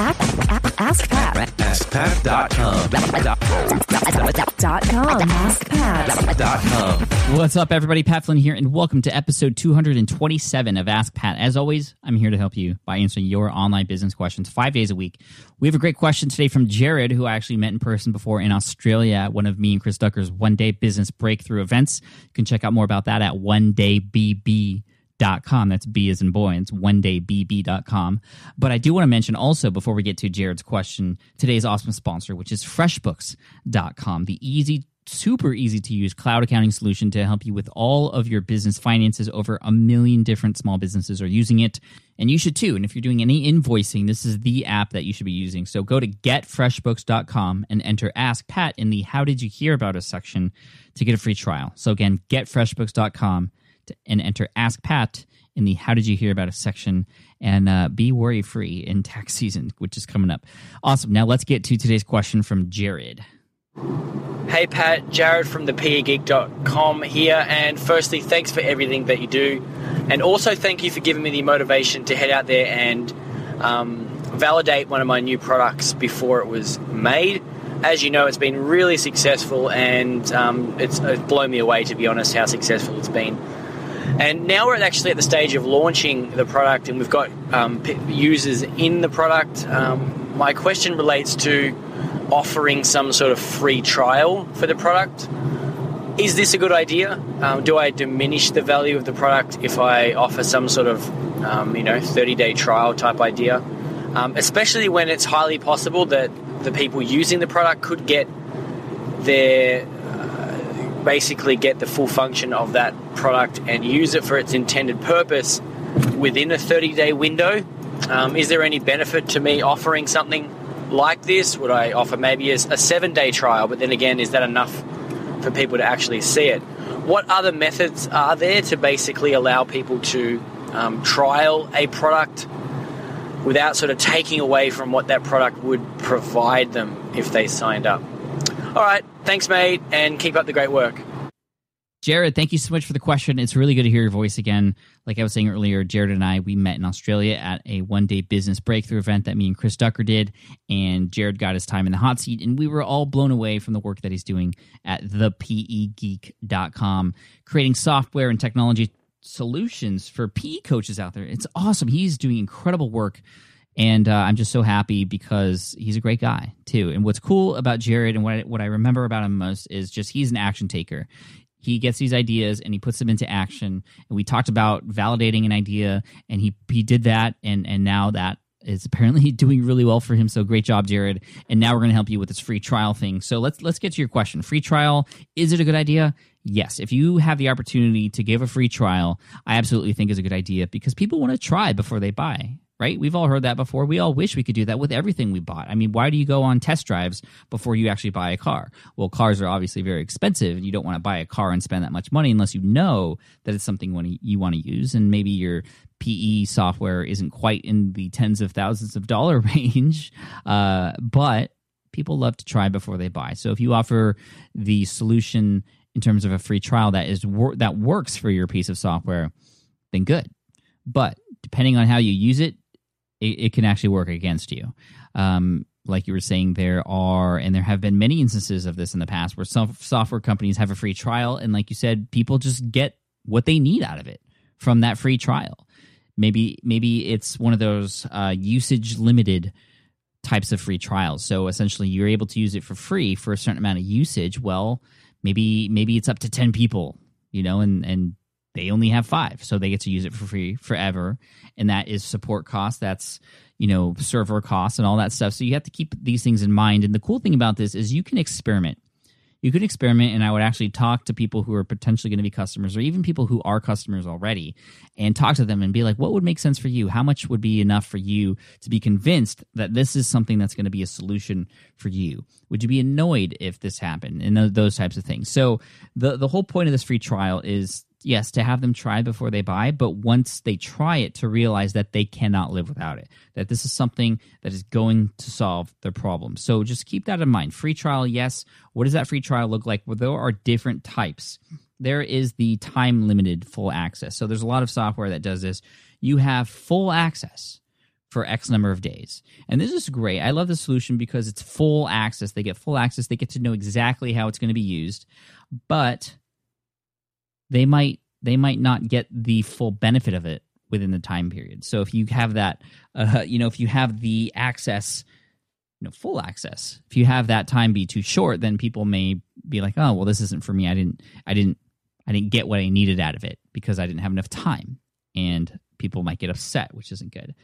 Ask Pat. AskPat.com. Dot com. What's up, everybody? Pat Flynn here, and welcome to episode 227 of Ask Pat. As always, I'm here to help you by answering your online business questions five days a week. We have a great question today from Jarrod, who I actually met in person before in Australia at one of me and Chris Ducker's one day business breakthrough events. You can check out more about that at one day BB dot com. That's B as in boy. It's one day BB.com. But I do want to mention also before we get to Jarrod's question, today's awesome sponsor, which is freshbooks.com, the easy super easy to use cloud accounting solution to help you with all of your business finances. Over a million different small businesses are using it, and you should too. And if you're doing any invoicing, this is the app that you should be using. So go to getfreshbooks.com and enter Ask Pat in the How Did You Hear About Us section to get a free trial. So again, getfreshbooks.com and enter Ask Pat in the How Did You Hear About Us section and uh, be worry free in tax season, which is coming up. Awesome. Now let's get to today's question from Jarrod. Hey Pat, Jarrod from the PEGeek.com here, and firstly, thanks for everything that you do, and also thank you for giving me the motivation to head out there and um, validate one of my new products before it was made. As you know, it's been really successful, and um, it's, it's blown me away to be honest how successful it's been. And now we're actually at the stage of launching the product, and we've got um, users in the product. Um, my question relates to offering some sort of free trial for the product. Is this a good idea? Um, do I diminish the value of the product if I offer some sort of, um, you know, 30 day trial type idea? Um, especially when it's highly possible that the people using the product could get their basically get the full function of that product and use it for its intended purpose within a 30 day window. Um, is there any benefit to me offering something like this? Would I offer maybe a, a seven day trial? But then again, is that enough for people to actually see it? What other methods are there to basically allow people to um, trial a product without sort of taking away from what that product would provide them if they signed up? All right, thanks, mate, and keep up the great work. Jarrod, thank you so much for the question. It's really good to hear your voice again. Like I was saying earlier, Jarrod and I, we met in Australia at a one day business breakthrough event that me and Chris Ducker did. And Jarrod got his time in the hot seat, and we were all blown away from the work that he's doing at thepegeek.com, creating software and technology solutions for PE coaches out there. It's awesome. He's doing incredible work. And uh, I'm just so happy because he's a great guy too. And what's cool about Jarrod and what I, what I remember about him most is just he's an action taker he gets these ideas and he puts them into action. And we talked about validating an idea and he he did that. And and now that is apparently doing really well for him. So great job Jarrod. And now we're going to help you with this free trial thing. So let's let's get to your question. Free trial is it a good idea? Yes. If you have the opportunity to give a free trial i absolutely think is a good idea because people want to try before they buy right? We've all heard that before. We all wish we could do that with everything we bought. I mean, why do you go on test drives before you actually buy a car? Well, cars are obviously very expensive. and You don't want to buy a car and spend that much money unless you know that it's something you want to use. And maybe your PE software isn't quite in the tens of thousands of dollar range, uh, but people love to try before they buy. So if you offer the solution in terms of a free trial that is wor- that works for your piece of software, then good. But depending on how you use it, it, it can actually work against you. Um, like you were saying, there are, and there have been many instances of this in the past where some software companies have a free trial, and like you said, people just get what they need out of it from that free trial. Maybe maybe it's one of those uh, usage limited types of free trials. So essentially, you're able to use it for free for a certain amount of usage. Well, maybe maybe it's up to ten people, you know, and and they only have five, so they get to use it for free forever. And that is support costs. That's you know server costs and all that stuff. So you have to keep these things in mind. And the cool thing about this is you can experiment. You can experiment, and I would actually talk to people who are potentially going to be customers, or even people who are customers already, and talk to them and be like, "What would make sense for you? How much would be enough for you to be convinced that this is something that's going to be a solution for you? Would you be annoyed if this happened?" And those types of things. So the the whole point of this free trial is yes, to have them try before they buy, but once they try it, to realize that they cannot live without it, that this is something that is going to solve their problem. So just keep that in mind. Free trial, yes. What does that free trial look like? Well, there are different types. There is the time limited full access. So there's a lot of software that does this. You have full access for X number of days. And this is great. I love the solution because it's full access. They get full access. They get to know exactly how it's going to be used, but they might they might not get the full benefit of it within the time period. So if you have that, uh, you know, if you have the access, you know, full access, if you have that time be too short, then people may be like, oh, well, this isn't for me. I didn't, I didn't, I didn't get what I needed out of it because I didn't have enough time, and people might get upset, which isn't good.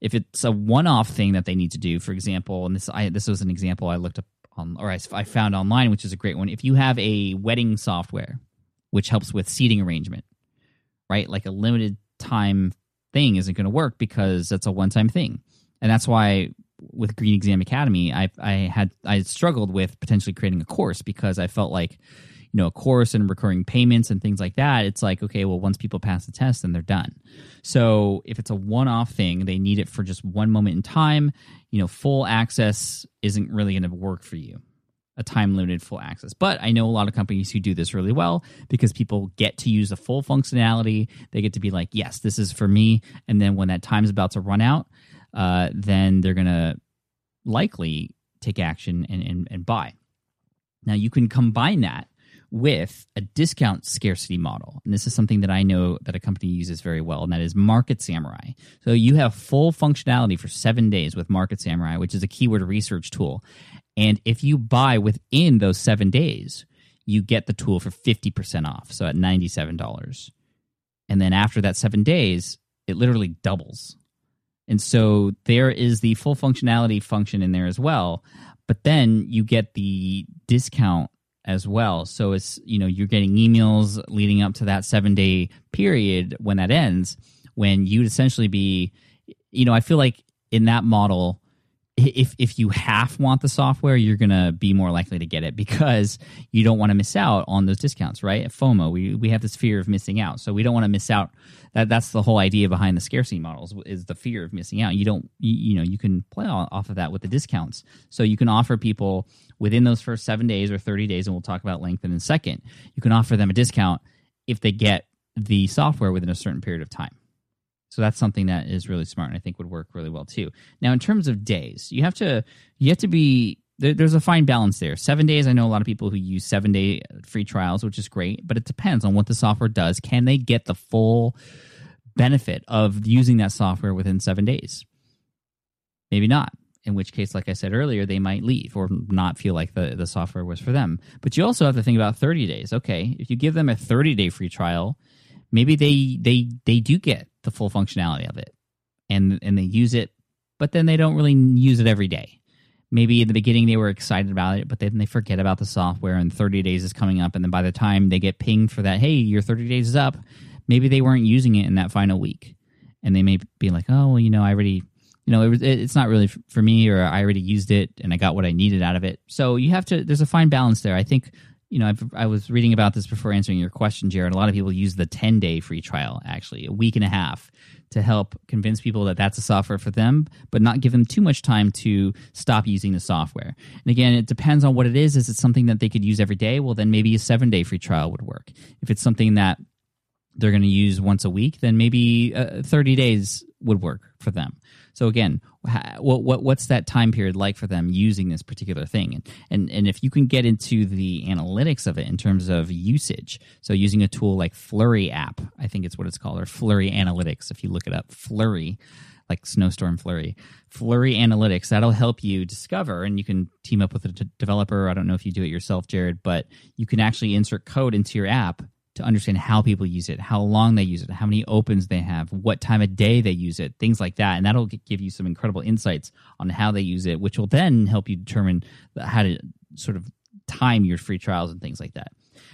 If it's a one-off thing that they need to do, for example, and this, I this was an example I looked up on, or I, I found online, which is a great one. If you have a wedding software, which helps with seating arrangement, right? Like a limited time thing isn't going to work because that's a one time thing. And that's why with Green Exam Academy, I I had I struggled with potentially creating a course because I felt like you know a course and recurring payments and things like that. It's like okay, well once people pass the test, then they're done. So if it's a one off thing, they need it for just one moment in time. You know, full access isn't really going to work for you a time limited full access. But I know a lot of companies who do this really well because people get to use the full functionality. They get to be like, yes, this is for me. And then when that time's about to run out, uh, then they're going to likely take action and, and, and buy. Now, you can combine that with a discount scarcity model. And this is something that I know that a company uses very well, and that is Market Samurai. So you have full functionality for seven days with Market Samurai, which is a keyword research tool. And if you buy within those seven days, you get the tool for 50% off. So at $97. And then after that seven days, it literally doubles. And so there is the full functionality function in there as well. But then you get the discount as well. So it's, you know, you're getting emails leading up to that seven day period when that ends, when you'd essentially be, you know, I feel like in that model, if if you half want the software, you're gonna be more likely to get it because you don't want to miss out on those discounts, right? FOMO, we we have this fear of missing out, so we don't want to miss out. That that's the whole idea behind the scarcity models is the fear of missing out. You don't, you, you know, you can play off of that with the discounts, so you can offer people within those first seven days or thirty days, and we'll talk about length in a second. You can offer them a discount if they get the software within a certain period of time. So that's something that is really smart and I think would work really well too. Now, in terms of days, you have to you have to be there, there's a fine balance there. Seven days, I know a lot of people who use seven day free trials, which is great, but it depends on what the software does. Can they get the full benefit of using that software within seven days? Maybe not. In which case, like I said earlier, they might leave or not feel like the, the software was for them. But you also have to think about 30 days. Okay, if you give them a 30 day free trial, maybe they they they do get the full functionality of it. And and they use it but then they don't really use it every day. Maybe in the beginning they were excited about it but then they forget about the software and 30 days is coming up. And then by the time they get pinged for that hey your 30 days is up maybe they weren't using it in that final week. And they may be like oh well you know i already you know it it's not really for me or i already used it and i got what i needed out of it. So you have to there's a fine balance there. I think you know, I've, i was reading about this before answering your question, Jarrod. A lot of people use the 10 day free trial, actually, a week and a half, to help convince people that that's a software for them, but not give them too much time to stop using the software. And again, it depends on what it is. Is it something that they could use every day? Well, then maybe a seven day free trial would work. If it's something that they're going to use once a week, then maybe uh, 30 days would work for them. So again, what, what what's that time period like for them using this particular thing? And, and and if you can get into the analytics of it in terms of usage, so using a tool like Flurry app, I think it's what it's called, or Flurry Analytics. If you look it up, Flurry like snowstorm flurry flurry analytics that'll help you discover and you can team up with a d- developer i don't know if you do it yourself Jarrod but you can actually insert code into your app to understand how people use it, how long they use it, how many opens they have, what time of day they use it, things like that. And that'll give you some incredible insights on how they use it, which will then help you determine how to sort of time your free trials and things like that.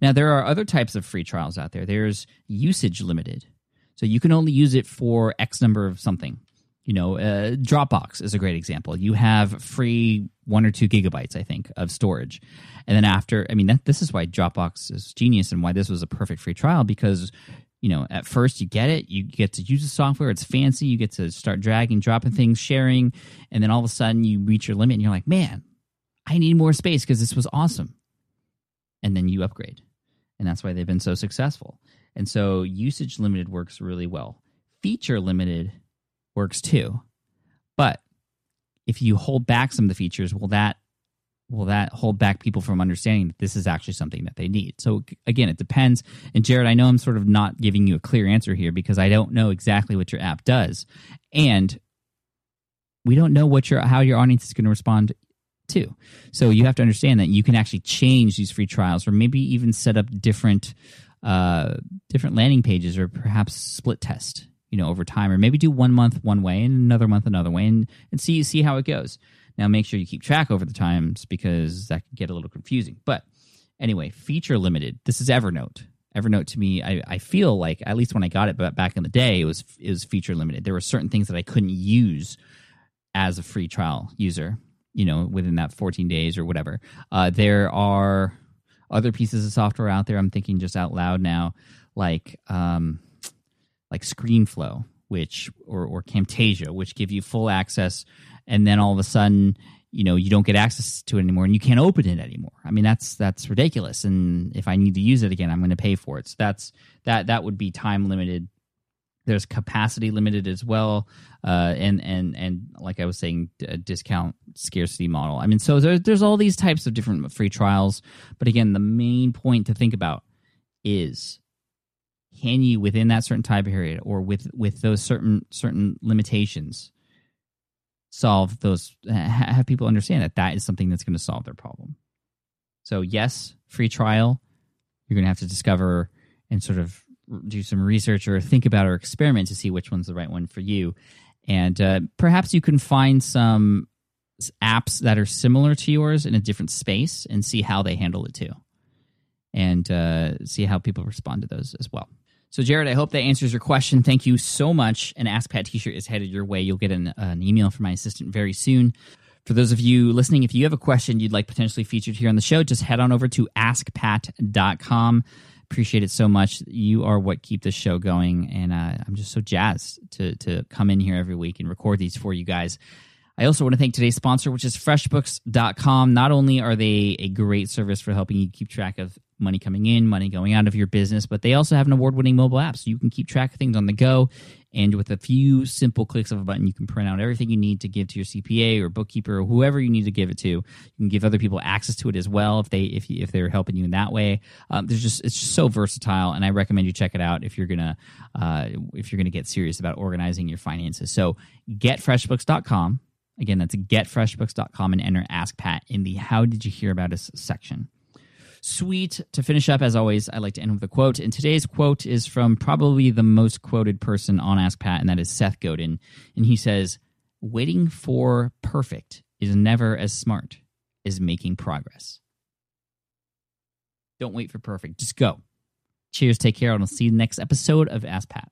Now, there are other types of free trials out there. There's usage limited. So you can only use it for X number of something you know, uh, Dropbox is a great example. You have free one or two gigabytes, I think, of storage, and then after, I mean, that, this is why Dropbox is genius and why this was a perfect free trial because you know, at first you get it, you get to use the software, it's fancy, you get to start dragging, dropping things, sharing, and then all of a sudden you reach your limit and you're like, man, I need more space because this was awesome. And then you upgrade. And that's why they've been so successful. And so usage limited works really well. Feature limited works too. But if you hold back some of the features, will that will that hold back people from understanding that this is actually something that they need? So again, it depends. And Jarrod, I know I'm sort of not giving you a clear answer here because I don't know exactly what your app does, and we don't know what your how your audience is going to respond to. So you have to understand that you can actually change these free trials, or maybe even set up different uh, different landing pages, or perhaps split test you know over time or maybe do one month one way and another month another way and, and see see how it goes. Now make sure you keep track over the times because that can get a little confusing. But anyway feature limited. This is evernote. Evernote to me i, I feel like at least when i got it but back in the day it was it was feature limited. There were certain things that i couldn't use as a free trial user you know within that 14 days or whatever. Uh, there are other pieces of software out there. I'm thinking just out loud now like um, like ScreenFlow, which or or Camtasia, which give you full access, and then all of a sudden, you know, you don't get access to it anymore, and you can't open it anymore. I mean, that's that's ridiculous. And if I need to use it again, I'm going to pay for it. So that's that that would be time limited. There's capacity limited as well, uh, and and and like I was saying, discount scarcity model. I mean, so there's all these types of different free trials, but again, the main point to think about is can you within that certain time period or with with those certain certain limitations solve those have people understand that that is something that's going to solve their problem? So yes free trial you're going to have to discover and sort of do some research or think about or experiment to see which one's the right one for you. And uh, perhaps you can find some apps that are similar to yours in a different space and see how they handle it too. And uh, see how people respond to those as well so, Jarrod, I hope that answers your question. Thank you so much. An Ask Pat t shirt is headed your way. You'll get an, an email from my assistant very soon. For those of you listening, if you have a question you'd like potentially featured here on the show, just head on over to askpat.com. Appreciate it so much. You are what keep this show going, and uh, I'm just so jazzed to to come in here every week and record these for you guys. I also want to thank today's sponsor, which is FreshBooks.com. Not only are they a great service for helping you keep track of money coming in, money going out of your business, but they also have an award winning mobile app. So you can keep track of things on the go. And with a few simple clicks of a button, you can print out everything you need to give to your CPA or bookkeeper or whoever you need to give it to. You can give other people access to it as well if they if if they're helping you in that way. Um, there's just it's just so versatile, and I recommend you check it out if you're gonna uh, if you're gonna get serious about organizing your finances. So getfreshbooks.com. Again, that's getfreshbooks.com and enter Ask Pat in the How Did You Hear About Us section. Sweet. To finish up, as always, I like to end with a quote. And today's quote is from probably the most quoted person on Ask Pat, and that is Seth Godin. And he says, Waiting for perfect is never as smart as making progress. Don't wait for perfect. Just go. Cheers. Take care. And I'll see you next episode of Ask Pat.